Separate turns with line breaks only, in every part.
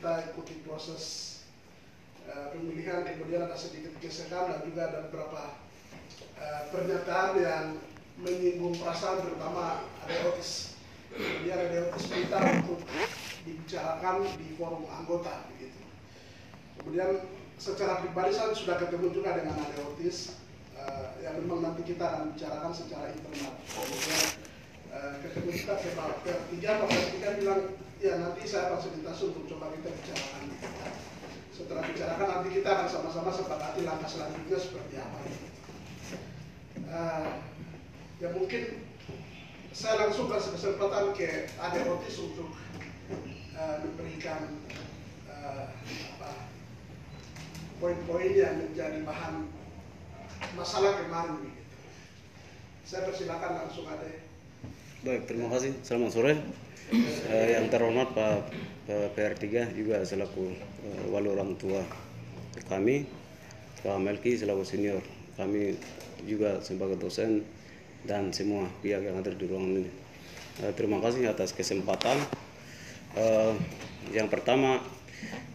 kita ikuti proses uh, pemilihan kemudian ada sedikit gesekan dan juga ada beberapa uh, pernyataan yang menyinggung perasaan terutama ada otis. Kemudian ada otis minta untuk dibicarakan di forum anggota begitu. Kemudian secara pribadi saya sudah ketemu juga dengan ada otis uh, yang memang nanti kita akan bicarakan secara internal. Kemudian uh, ketemu kita ketiga Pak kita bilang ya nanti saya fasilitasi untuk coba kita bicarakan. Setelah bicarakan nanti kita akan sama-sama sepakati langkah selanjutnya seperti apa uh, ya mungkin saya langsung kasih kesempatan ke Ade Otis untuk uh, memberikan uh, poin-poin yang menjadi bahan masalah kemarin saya persilakan langsung Ade
baik terima kasih. Selamat sore. Uh, yang terhormat Pak PR3 juga selaku uh, wali orang tua kami Pak Melki selaku senior. Kami juga sebagai dosen dan semua pihak yang ada di ruangan ini. Uh, terima kasih atas kesempatan. Uh, yang pertama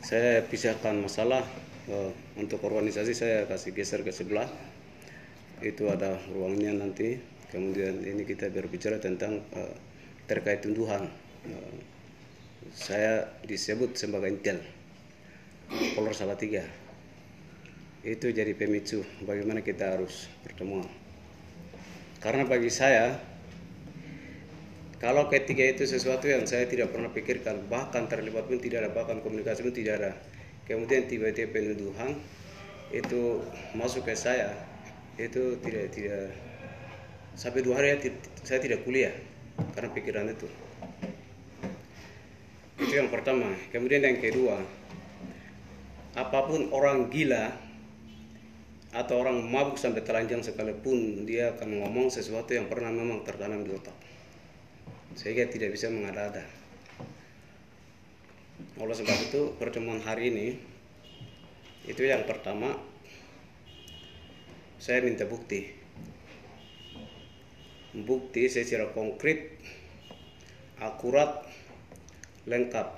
saya pisahkan masalah uh, untuk organisasi saya kasih geser ke sebelah. Itu ada ruangnya nanti kemudian ini kita berbicara tentang uh, terkait tunduhan saya disebut sebagai intel Polres Salatiga. Itu jadi pemicu bagaimana kita harus pertemuan karena bagi saya kalau ketika itu sesuatu yang saya tidak pernah pikirkan bahkan terlibat pun tidak ada bahkan komunikasi pun tidak ada kemudian tiba-tiba penuduhan itu masuk ke saya itu tidak tidak sampai dua hari saya tidak kuliah karena pikiran itu. Itu yang pertama. Kemudian yang kedua apa pun orang gila atau orang mabuk sampai telanjang sekalipun dia akan ngomong sesuatu yang pernah memang tertanam di otak. Sehingga tidak bisa mengada-ada. Oleh sebab itu pertemuan hari ini itu yang pertama saya minta bukti bukti secara konkret akurat lengkap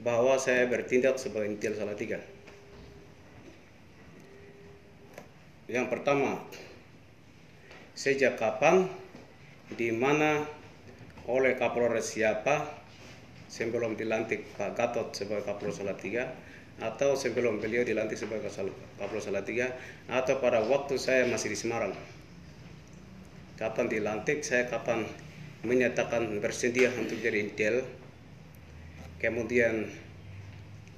bahwa saya bertindak sebagai intil tiga. Yang pertama, sejak kapan, di mana, oleh Kapolres siapa sebelum dilantik Pak Gatot sebagai Kapolres Salatiga atau sebelum beliau dilantik sebagai Kapolres Salatiga atau pada waktu saya masih di Semarang. Kapan dilantik, saya kapan menyatakan bersedia untuk jadi intel kemudian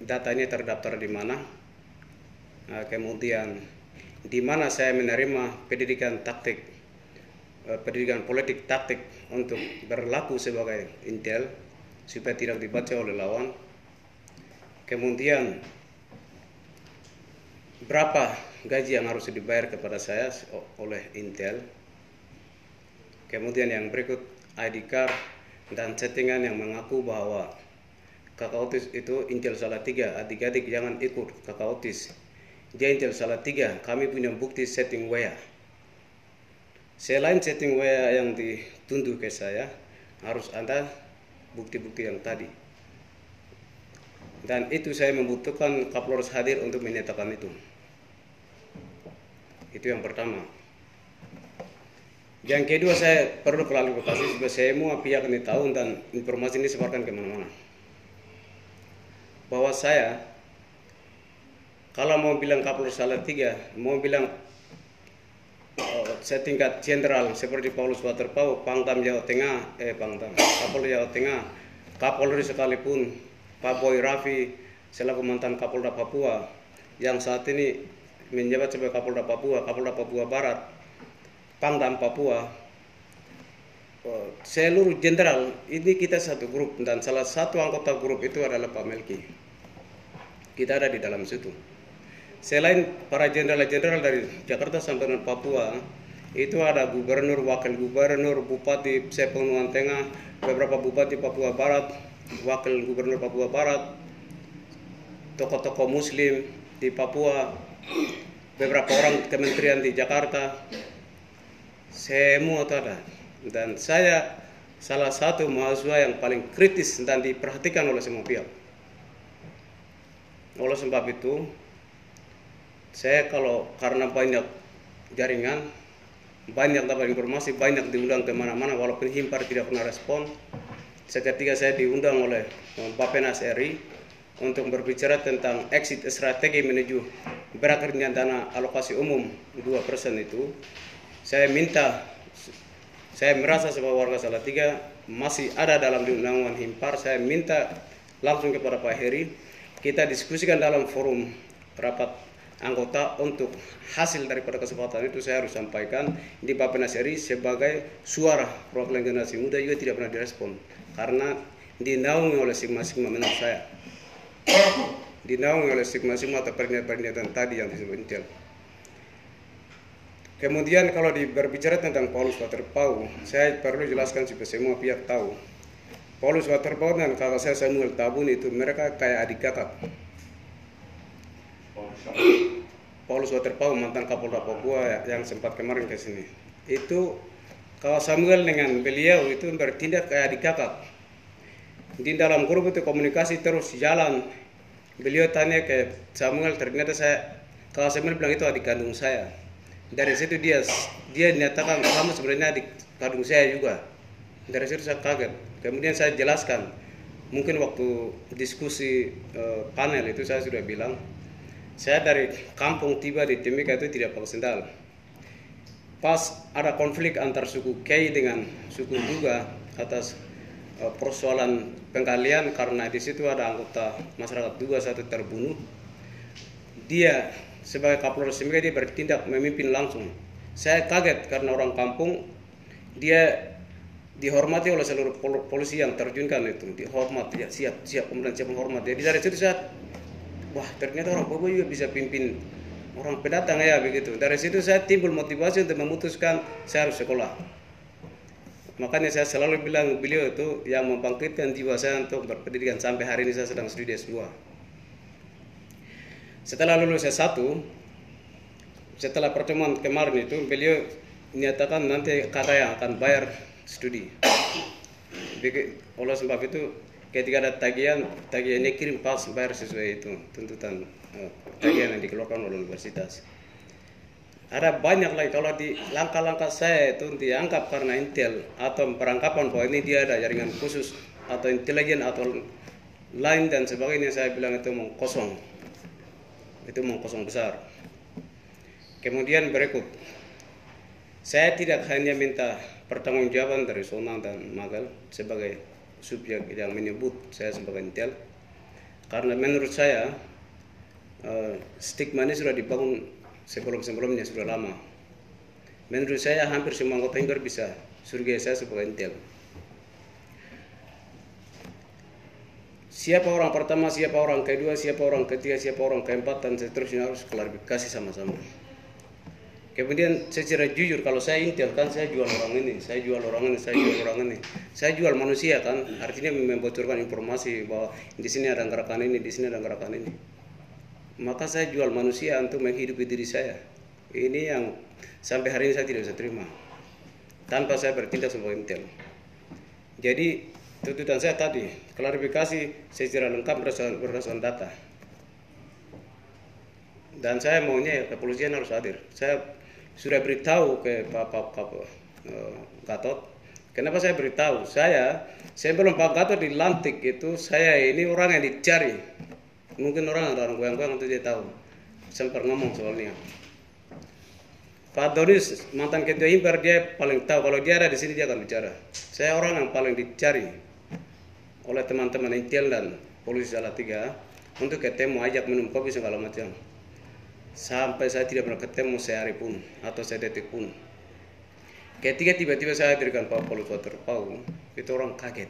datanya terdaftar di mana? Nah, kemudian di mana saya menerima pendidikan taktik eh, pendidikan politik taktik untuk berlaku sebagai intel supaya tidak dibaca oleh lawan. Kemudian berapa gaji yang harus dibayar kepada saya oleh intel kemudian yang berikut ID card dan settingan yang mengaku bahwa kakautis itu Intel salah tiga adik-adik jangan ikut kakautis dia Intel salah tiga kami punya bukti setting WA selain setting WA yang ditunduk ke saya harus ada bukti-bukti yang tadi. Dan itu saya membutuhkan Kapolres hadir untuk menyatakan itu. Itu yang pertama yang kedua saya perlu klarifikasi supaya semua pihak ini tahu dan informasi ini sebarkan ke mana-mana. Bahwa saya kalau mau bilang Kapolres tiga, mau bilang uh, setingkat jenderal seperti Paulus Waterpau, Pangdam Jawa Tengah, eh Pangdam, Kapolri Jawa Tengah, Kapolri sekalipun Pak Boy Raffi selaku mantan Kapolda Papua yang saat ini menjabat sebagai Kapolda Papua, Kapolda Papua Barat, Pangdam Papua. Oh, seluruh jenderal ini kita satu grup dan salah satu anggota grup itu adalah Pak Melki. Kita ada di dalam situ. Selain para jenderal-jenderal dari Jakarta sampai Papua itu ada gubernur, wakil gubernur, bupati Sepenuan Tengah, beberapa bupati Papua Barat, wakil gubernur Papua Barat, tokoh-tokoh muslim di Papua, beberapa orang kementerian di Jakarta, semua ada dan saya salah satu mahasiswa yang paling kritis dan diperhatikan oleh semua pihak. Oleh sebab itu saya kalau karena banyak jaringan banyak dapat informasi banyak diundang ke mana-mana walaupun himpar tidak pernah respon seketika saya diundang oleh Bapenas RI untuk berbicara tentang exit strategi menuju berakhirnya dana alokasi umum 2% itu saya minta saya merasa sebagai warga Salatiga masih ada dalam diundang himpar saya minta langsung kepada Pak Heri kita diskusikan dalam forum rapat anggota untuk hasil daripada kesempatan itu saya harus sampaikan di Bapenas RI sebagai suara perwakilan generasi muda juga tidak pernah direspon karena dinaungi oleh sigma-sigma menurut saya. Dinaungi oleh sigma-sigma atau pernyataan-pernyataan tadi yang disebut intel Kemudian kalau di, berbicara tentang Paulus Waterpau, saya perlu jelaskan supaya semua pihak tahu Paulus Waterpau dan kakak saya Samuel Tabun itu mereka kayak adik kakak. Paulus Waterpau mantan Kapolda Papua yang sempat kemarin ke sini. Itu kalau Samuel dengan beliau itu bertindak kayak adik kakak. Di dalam grup itu komunikasi terus jalan. Beliau tanya ke Samuel ternyata saya kalau Samuel bilang itu adik kandung saya. Dari situ dia dia nyatakan kamu sebenarnya adik kandung saya juga. Dari situ saya kaget. Kemudian saya jelaskan mungkin waktu diskusi uh, panel itu saya sudah bilang saya dari kampung tiba di Timika itu tidak pakai sendal. Pas ada konflik antar suku Kei dengan suku Duga atas uh, persoalan penggalian karena di situ ada anggota masyarakat Duga satu terbunuh dia sebagai Kapolres Timika dia bertindak memimpin langsung. Saya kaget karena orang kampung dia dihormati oleh seluruh polisi yang terjunkan itu. Dihormat ya siap siap kemudian siap menghormat jadi dari situ saya wah ternyata orang Bobo juga bisa pimpin orang pendatang ya begitu. Dari situ saya timbul motivasi untuk memutuskan saya harus sekolah. Makanya saya selalu bilang beliau itu yang membangkitkan jiwa saya untuk berpendidikan. Sampai hari ini saya sedang studi S2 setelah lulus S1 setelah pertemuan kemarin itu beliau menyatakan nanti yang akan bayar studi. Oleh sebab itu ketika ada tagihan, tagihannya kirim pas bayar sesuai itu tuntutan uh, tagihan yang dikeluarkan oleh universitas. Ada banyak lagi kalau di langkah-langkah saya itu dianggap karena intel atau perangkapan bahwa ini dia ada jaringan khusus atau intelijen atau lain dan sebagainya saya bilang itu mengkosong itu mengkosong besar. Kemudian berikut. Saya tidak hanya minta pertanggungjawaban dari Sonang dan Magal sebagai subjek yang menyebut saya sebagai intel karena menurut saya uh, stigma ini sudah dibangun sebelum-sebelumnya sudah lama. Menurut saya hampir semua anggota bisa surga saya sebagai intel siapa orang pertama, siapa orang kedua, siapa orang ketiga, siapa orang keempat dan seterusnya harus klarifikasi sama-sama. Kemudian secara jujur kalau saya intel kan saya jual orang ini, saya jual orang ini, saya jual orang ini. Saya jual manusia kan, artinya membocorkan informasi bahwa di sini ada gerakan ini, di sini ada gerakan ini. Maka saya jual manusia untuk menghidupi diri saya. Ini yang sampai hari ini saya tidak bisa terima. Tanpa saya bertindak sebagai intel. Jadi tuntutan saya tadi, klarifikasi secara lengkap berdasarkan, data. Dan saya maunya kepolisian harus hadir. Saya sudah beritahu ke Pak Pak, Pak uh, Gatot. Kenapa saya beritahu? Saya sebelum Pak Gatot dilantik itu saya ini orang yang dicari. Mungkin orang orang goyang-goyang untuk dia tahu. Sempat ngomong soalnya. Pak Doris mantan ketua impar dia paling tahu kalau dia ada di sini dia akan bicara. Saya orang yang paling dicari oleh teman-teman intel dan polisi Salatiga untuk ketemu ajak minum kopi segala macam. Sampai saya tidak pernah ketemu sehari pun atau sedetik pun. Ketika tiba-tiba saya hadirkan Pak Paulus Waterpau itu orang kaget.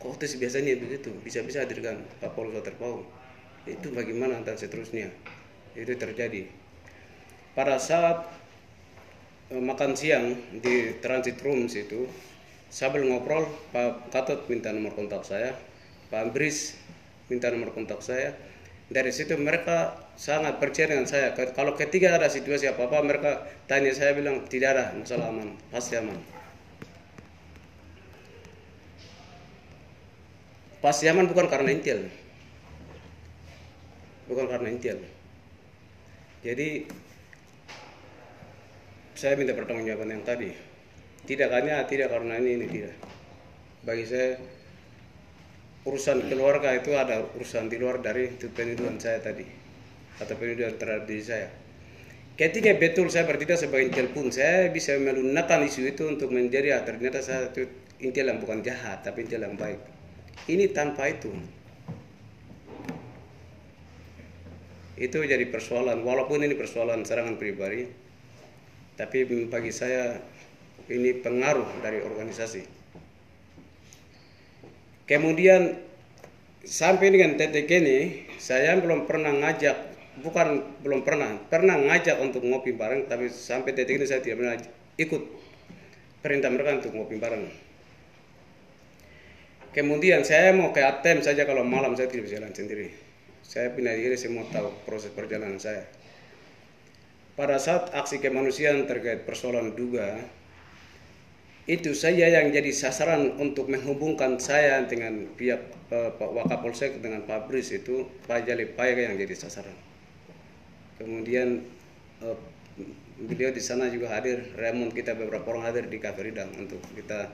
Kok tes biasanya begitu? Bisa-bisa hadirkan Pak Paulus Waterpau itu bagaimana dan seterusnya? Itu terjadi. Pada saat uh, makan siang di transit room situ sambil ngobrol Pak Gatot minta nomor kontak saya Pak Bris minta nomor kontak saya dari situ mereka sangat percaya dengan saya. Kalau ketiga ada situasi apa-apa, mereka tanya saya bilang tidak ada masalah aman, pasti aman. Pasti aman bukan karena intel. bukan karena intial. Jadi saya minta pertanggungjawaban yang tadi. Tidak hanya tidak karena ini ini tidak. Bagi saya urusan keluarga itu ada urusan di luar dari penuduhan saya tadi atau penuduhan terhadap diri saya. Ketika betul saya bertindak sebagai pun saya bisa melunakan isu itu untuk menjadi ah, ternyata saya itu intel yang bukan jahat tapi intel yang baik. Ini tanpa itu. Itu jadi persoalan walaupun ini persoalan serangan pribadi tapi bagi saya ini pengaruh dari organisasi. Kemudian sampai dengan titik ini saya belum pernah ngajak bukan belum pernah pernah ngajak untuk ngopi bareng tapi sampai detik ini saya tidak pernah ikut perintah mereka untuk ngopi bareng. Kemudian saya mau ke ATM saja kalau malam saya tidak bisa jalan sendiri. Saya pindah diri saya mau tahu proses perjalanan saya. Pada saat aksi kemanusiaan terkait persoalan duga itu saya yang jadi sasaran untuk menghubungkan saya dengan pihak uh, Pak Wakapolsek dengan Pak Bris. Itu Pak Jali yang jadi sasaran. Kemudian uh, beliau di sana juga hadir. Raymond kita beberapa orang hadir di Cafe Ridang untuk kita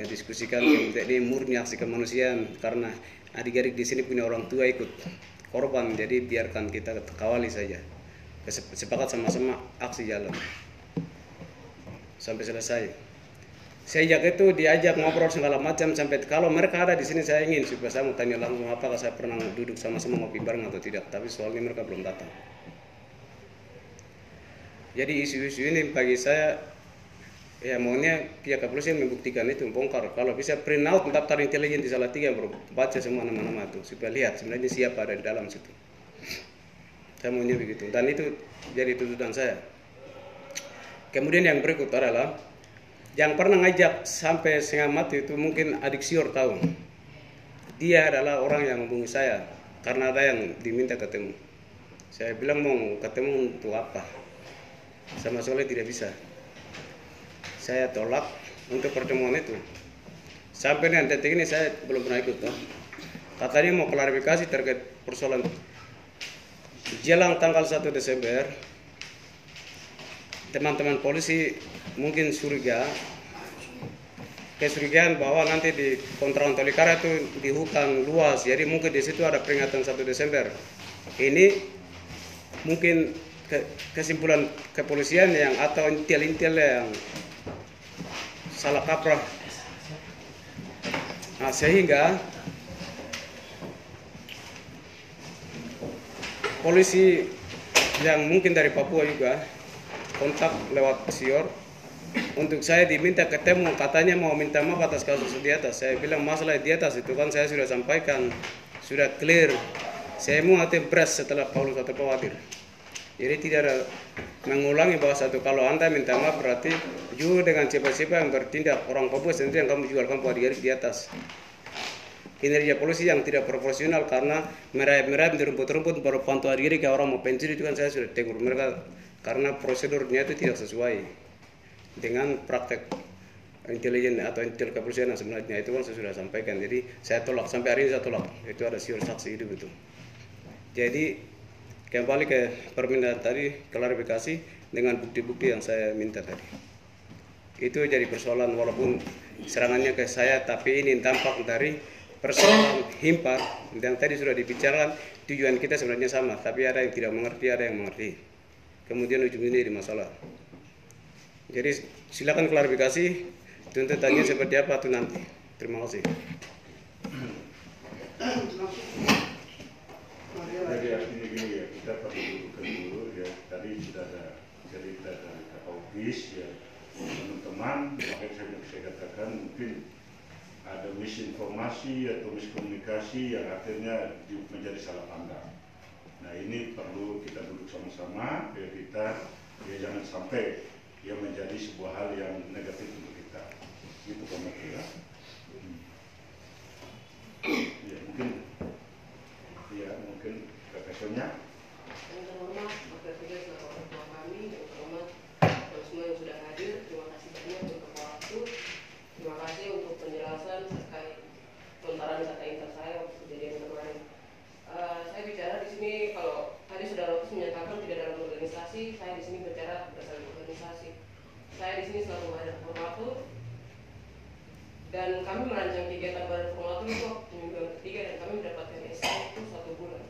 uh, diskusikan. Ini murni aksi kemanusiaan karena adik-adik di sini punya orang tua ikut korban. Jadi biarkan kita kawali saja. Sepakat sama-sama aksi jalan. Sampai selesai sejak itu diajak ngobrol segala macam sampai kalau mereka ada di sini saya ingin. Supaya saya mau tanya langsung apakah saya pernah duduk sama-sama ngopi bareng atau tidak? Tapi soalnya mereka belum datang. Jadi isu-isu ini bagi saya ya maunya pihak kepolisian membuktikan itu membongkar. Kalau bisa print out intelijen di salah tiga bro baca semua nama-nama itu supaya lihat sebenarnya siapa ada di dalam situ. Saya maunya begitu. Dan itu jadi tuntutan saya. Kemudian yang berikut adalah yang pernah ngajak sampai setengah mati itu mungkin adik sior tahu. Dia adalah orang yang menghubungi saya karena ada yang diminta ketemu. Saya bilang mau ketemu untuk apa? Sama sekali tidak bisa. Saya tolak untuk pertemuan itu. Sampai dengan detik ini saya belum pernah ikut toh. katanya mau klarifikasi terkait persoalan jelang tanggal 1 Desember teman-teman polisi mungkin surga. Kesurigaan bahwa nanti di kontrakan Tolikara itu di hutan luas. Jadi mungkin di situ ada peringatan 1 Desember. Ini mungkin kesimpulan kepolisian yang atau intel-intel yang salah kaprah. Nah, sehingga polisi yang mungkin dari Papua juga kontak lewat sior untuk saya diminta ketemu katanya mau minta maaf atas kasus di atas. Saya bilang masalah di atas itu kan saya sudah sampaikan sudah clear. Saya mau beras setelah Paulus atau Pawadir jadi tidak ada mengulangi bahwa satu kalau anda minta maaf berarti juga dengan siapa-siapa yang bertindak orang Papua sendiri yang kamu jual kamu adik di atas. Kinerja polisi yang tidak proporsional karena merayap-merayap di rumput-rumput baru pantau kayak orang mau pensiun itu kan saya sudah tegur mereka. Karena prosedurnya itu tidak sesuai dengan praktek intelijen atau intel kepolisian yang sebenarnya. Itu kan saya sudah sampaikan. Jadi saya tolak. Sampai hari ini saya tolak. Itu ada siur saksi hidup itu. Jadi kembali ke permintaan tadi klarifikasi dengan bukti-bukti yang saya minta tadi. Itu jadi persoalan walaupun serangannya ke saya tapi ini tampak dari persoalan himpar yang tadi sudah dibicarakan. Tujuan kita sebenarnya sama tapi ada yang tidak mengerti ada yang mengerti. Kemudian ujung ini jadi masalah jadi silakan klarifikasi. Tuntutannya seperti apa itu nanti. Terima kasih.
Jadi artinya gini ya kita perlu dulu ya. Tadi sudah ada cerita dari Kapolres ya teman-teman. Makanya saya, saya katakan mungkin ada misinformasi atau miskomunikasi yang akhirnya menjadi salah pandang. Nah ini perlu kita duduk sama-sama ya kita ya jangan sampai ya menjadi sebuah hal yang negatif untuk kita. Itu komentar ya. Ya mungkin ya mungkin profesornya
yang terhormat Bapak Tugas orang tua kami yang terhormat teman semua yang sudah hadir terima kasih banyak untuk waktu terima kasih untuk penjelasan terkait lontaran kata inter saya waktu kejadian kemarin uh, saya bicara di sini dan kami merancang kegiatan badan formatur itu waktu minggu ketiga dan kami mendapatkan SK itu satu bulan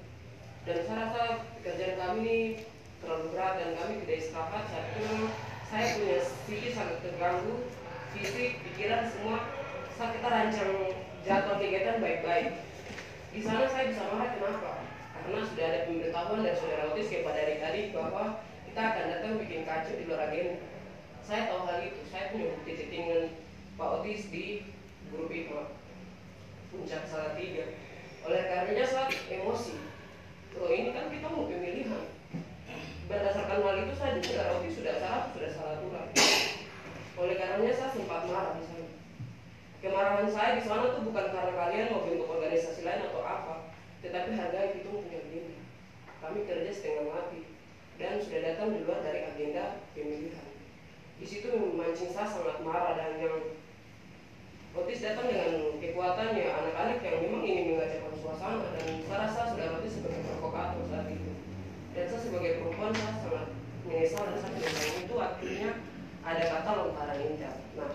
dan saya rasa pekerjaan kami ini terlalu berat dan kami tidak istirahat saat itu saya psikis sangat terganggu fisik pikiran semua. Saat kita rancang jadwal kegiatan baik-baik. Di sana saya bisa marah kenapa? Karena sudah ada pemberitahuan dari saudara Otis kepada adik-adik bahwa kita akan datang bikin kacau di luar agenda saya tahu hal itu. Saya punya bukti chattingan Pak Otis di grup itu. Puncak salah tiga. Oleh karenanya saat emosi oh ini kan kita mau pemilihan. Berdasarkan hal itu saja saudara Otis sudah salah sudah salah tulang oleh karenanya saya sempat marah di sana. Kemarahan saya di sana tuh bukan karena kalian mau bentuk organisasi lain atau apa tetapi harga itu punya agenda. Kami kerja setengah mati dan sudah datang di luar dari agenda pemilihan. Di situ memancing saya sangat marah dan yang Otis datang dengan kekuatannya anak-anak yang memang ingin mengacaukan suasana dan saya rasa sudah Otis sebagai provokator saat itu. Dan saya sebagai perempuan saya ada kata lontaran indah. Nah,